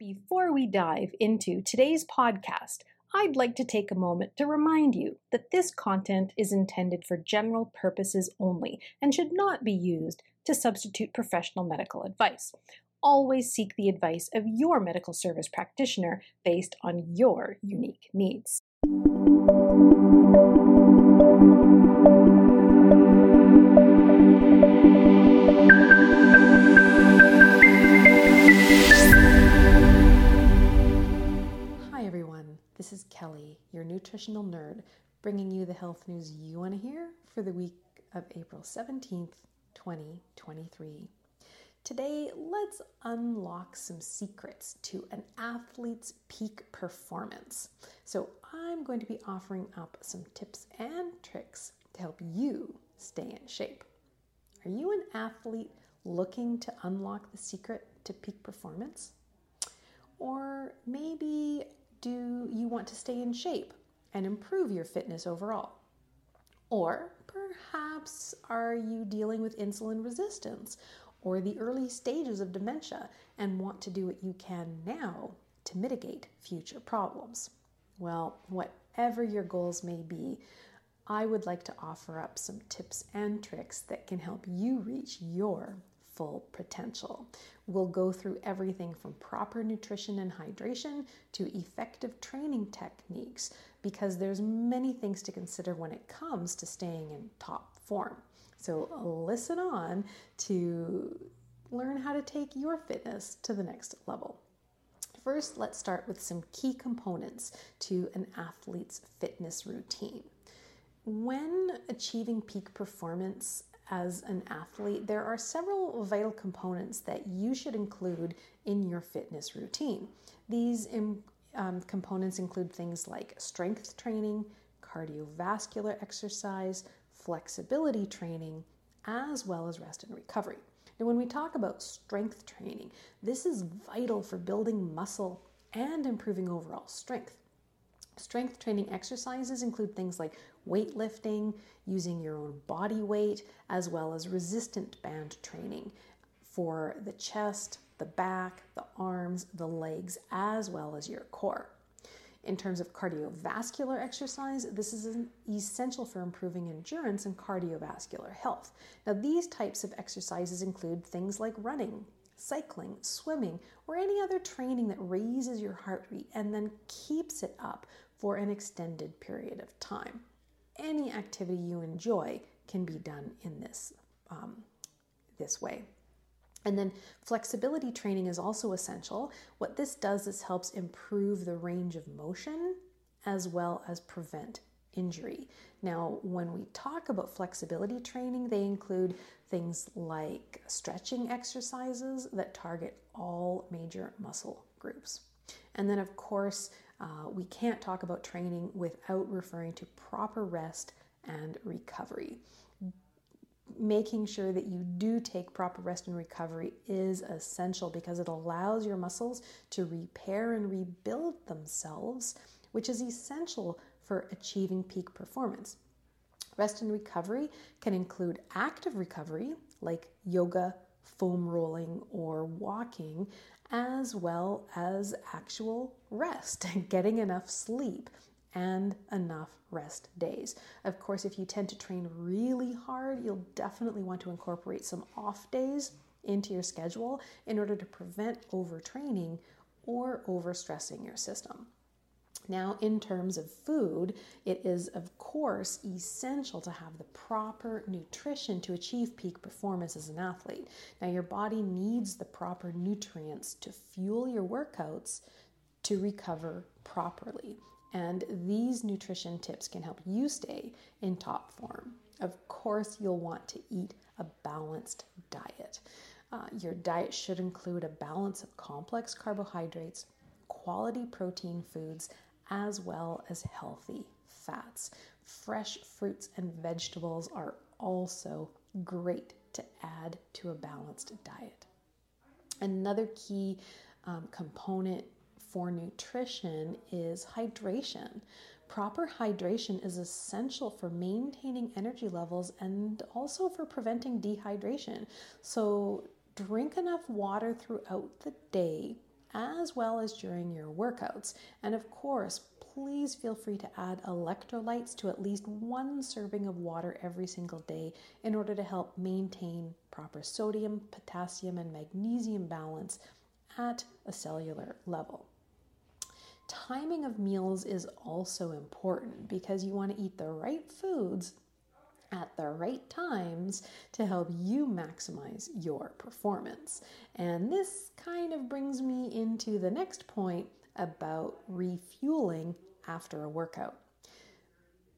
Before we dive into today's podcast, I'd like to take a moment to remind you that this content is intended for general purposes only and should not be used to substitute professional medical advice. Always seek the advice of your medical service practitioner based on your unique needs. Nutritional nerd, bringing you the health news you want to hear for the week of April 17th, 2023. Today, let's unlock some secrets to an athlete's peak performance. So, I'm going to be offering up some tips and tricks to help you stay in shape. Are you an athlete looking to unlock the secret to peak performance? Or maybe do you want to stay in shape and improve your fitness overall? Or perhaps are you dealing with insulin resistance or the early stages of dementia and want to do what you can now to mitigate future problems? Well, whatever your goals may be, I would like to offer up some tips and tricks that can help you reach your full potential. We'll go through everything from proper nutrition and hydration to effective training techniques because there's many things to consider when it comes to staying in top form. So listen on to learn how to take your fitness to the next level. First, let's start with some key components to an athlete's fitness routine. When achieving peak performance, as an athlete, there are several vital components that you should include in your fitness routine. These um, components include things like strength training, cardiovascular exercise, flexibility training, as well as rest and recovery. Now, when we talk about strength training, this is vital for building muscle and improving overall strength. Strength training exercises include things like weightlifting, using your own body weight, as well as resistant band training for the chest, the back, the arms, the legs, as well as your core. In terms of cardiovascular exercise, this is essential for improving endurance and cardiovascular health. Now, these types of exercises include things like running, cycling, swimming, or any other training that raises your heart rate and then keeps it up for an extended period of time. Any activity you enjoy can be done in this, um, this way. And then flexibility training is also essential. What this does is helps improve the range of motion as well as prevent injury. Now, when we talk about flexibility training, they include things like stretching exercises that target all major muscle groups. And then, of course, uh, we can't talk about training without referring to proper rest and recovery. Making sure that you do take proper rest and recovery is essential because it allows your muscles to repair and rebuild themselves, which is essential for achieving peak performance. Rest and recovery can include active recovery like yoga, foam rolling, or walking, as well as actual rest, getting enough sleep and enough rest days. Of course, if you tend to train really hard, you'll definitely want to incorporate some off days into your schedule in order to prevent overtraining or overstressing your system. Now, in terms of food, it is, of course, essential to have the proper nutrition to achieve peak performance as an athlete. Now, your body needs the proper nutrients to fuel your workouts to recover properly. And these nutrition tips can help you stay in top form. Of course, you'll want to eat a balanced diet. Uh, your diet should include a balance of complex carbohydrates, quality protein foods, as well as healthy fats. Fresh fruits and vegetables are also great to add to a balanced diet. Another key um, component for nutrition is hydration. Proper hydration is essential for maintaining energy levels and also for preventing dehydration. So, drink enough water throughout the day as well as during your workouts. And of course, please feel free to add electrolytes to at least one serving of water every single day in order to help maintain proper sodium, potassium, and magnesium balance at a cellular level. Timing of meals is also important because you want to eat the right foods at the right times to help you maximize your performance. And this kind of brings me into the next point about refueling after a workout.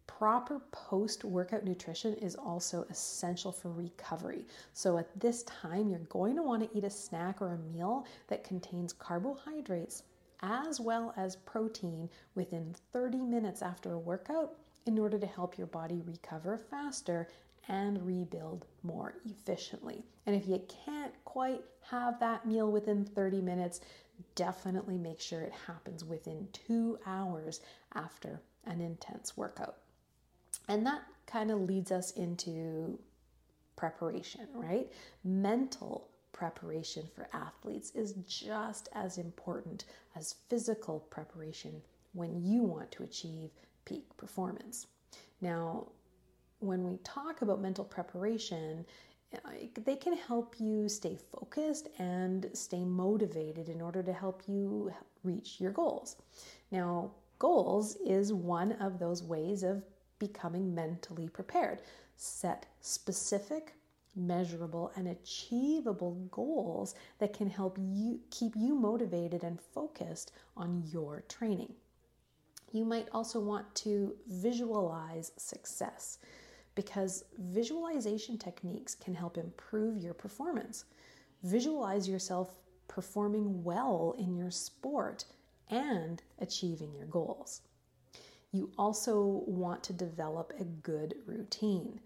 Proper post workout nutrition is also essential for recovery. So, at this time, you're going to want to eat a snack or a meal that contains carbohydrates as well as protein within 30 minutes after a workout in order to help your body recover faster and rebuild more efficiently. And if you can't quite have that meal within 30 minutes, definitely make sure it happens within two hours after an intense workout. And that kind of leads us into preparation, right? Mental preparation for athletes is just as important as physical preparation when you want to achieve peak performance. Now, when we talk about mental preparation, they can help you stay focused and stay motivated in order to help you reach your goals. Now, goals is one of those ways of becoming mentally prepared. Set specific, measurable, and achievable goals that can help you keep you motivated and focused on your training. You might also want to visualize success because visualization techniques can help improve your performance. Visualize yourself performing well in your sport and achieving your goals. You also want to develop a good routine.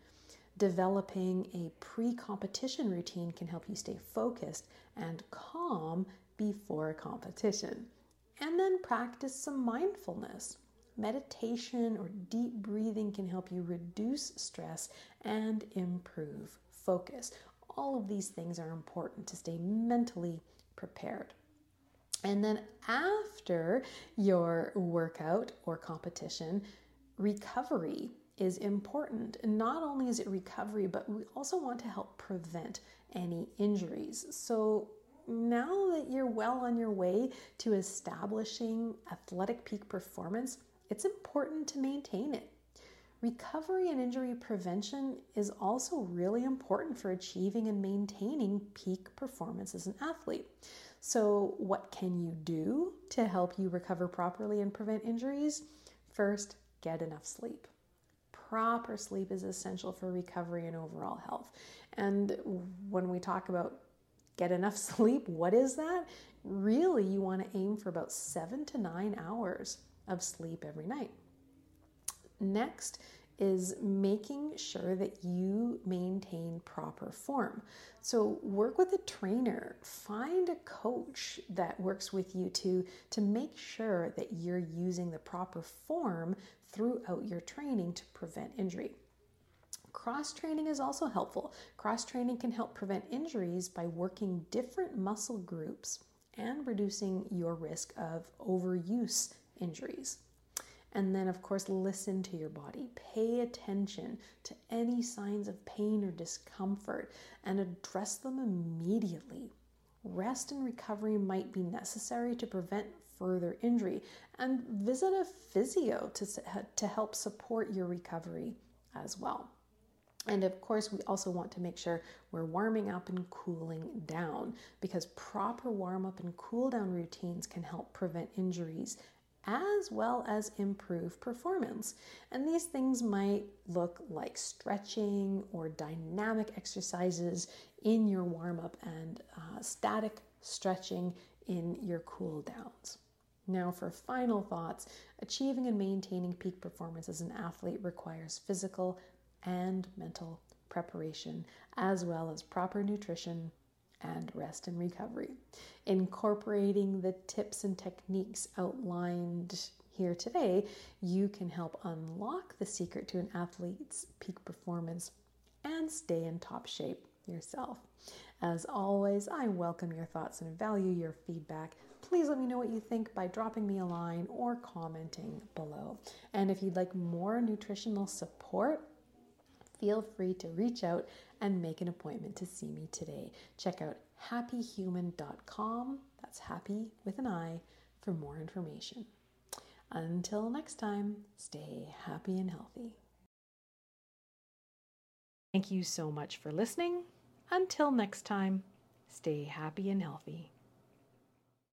Developing a pre competition routine can help you stay focused and calm before competition. And then practice some mindfulness. Meditation or deep breathing can help you reduce stress and improve focus. All of these things are important to stay mentally prepared. And then after your workout or competition, recovery is important. And not only is it recovery, but we also want to help prevent any injuries. So now that you're well on your way to establishing athletic peak performance, it's important to maintain it. Recovery and injury prevention is also really important for achieving and maintaining peak performance as an athlete. So, what can you do to help you recover properly and prevent injuries? First, get enough sleep. Proper sleep is essential for recovery and overall health. And when we talk about get enough sleep, what is that? Really, you want to aim for about seven to nine hours of sleep every night. Next is making sure that you maintain proper form. So work with a trainer, find a coach that works with you to to make sure that you're using the proper form throughout your training to prevent injury. Cross training is also helpful. Cross training can help prevent injuries by working different muscle groups and reducing your risk of overuse injuries. And then, of course, listen to your body. Pay attention to any signs of pain or discomfort and address them immediately. Rest and recovery might be necessary to prevent further injury, and visit a physio to, to help support your recovery as well. And of course, we also want to make sure we're warming up and cooling down because proper warm up and cool down routines can help prevent injuries as well as improve performance. And these things might look like stretching or dynamic exercises in your warm up and uh, static stretching in your cool downs. Now, for final thoughts, achieving and maintaining peak performance as an athlete requires physical and mental preparation, as well as proper nutrition, and rest and recovery. Incorporating the tips and techniques outlined here today, you can help unlock the secret to an athlete's peak performance and stay in top shape yourself. As always, I welcome your thoughts and value your feedback. please let me know what you think by dropping me a line or commenting below. And if you'd like more nutritional support, feel free to reach out and make an appointment to see me today. Check out happihuman.com, that's happy with an I, for more information. Until next time, stay happy and healthy. Thank you so much for listening. Until next time, stay happy and healthy.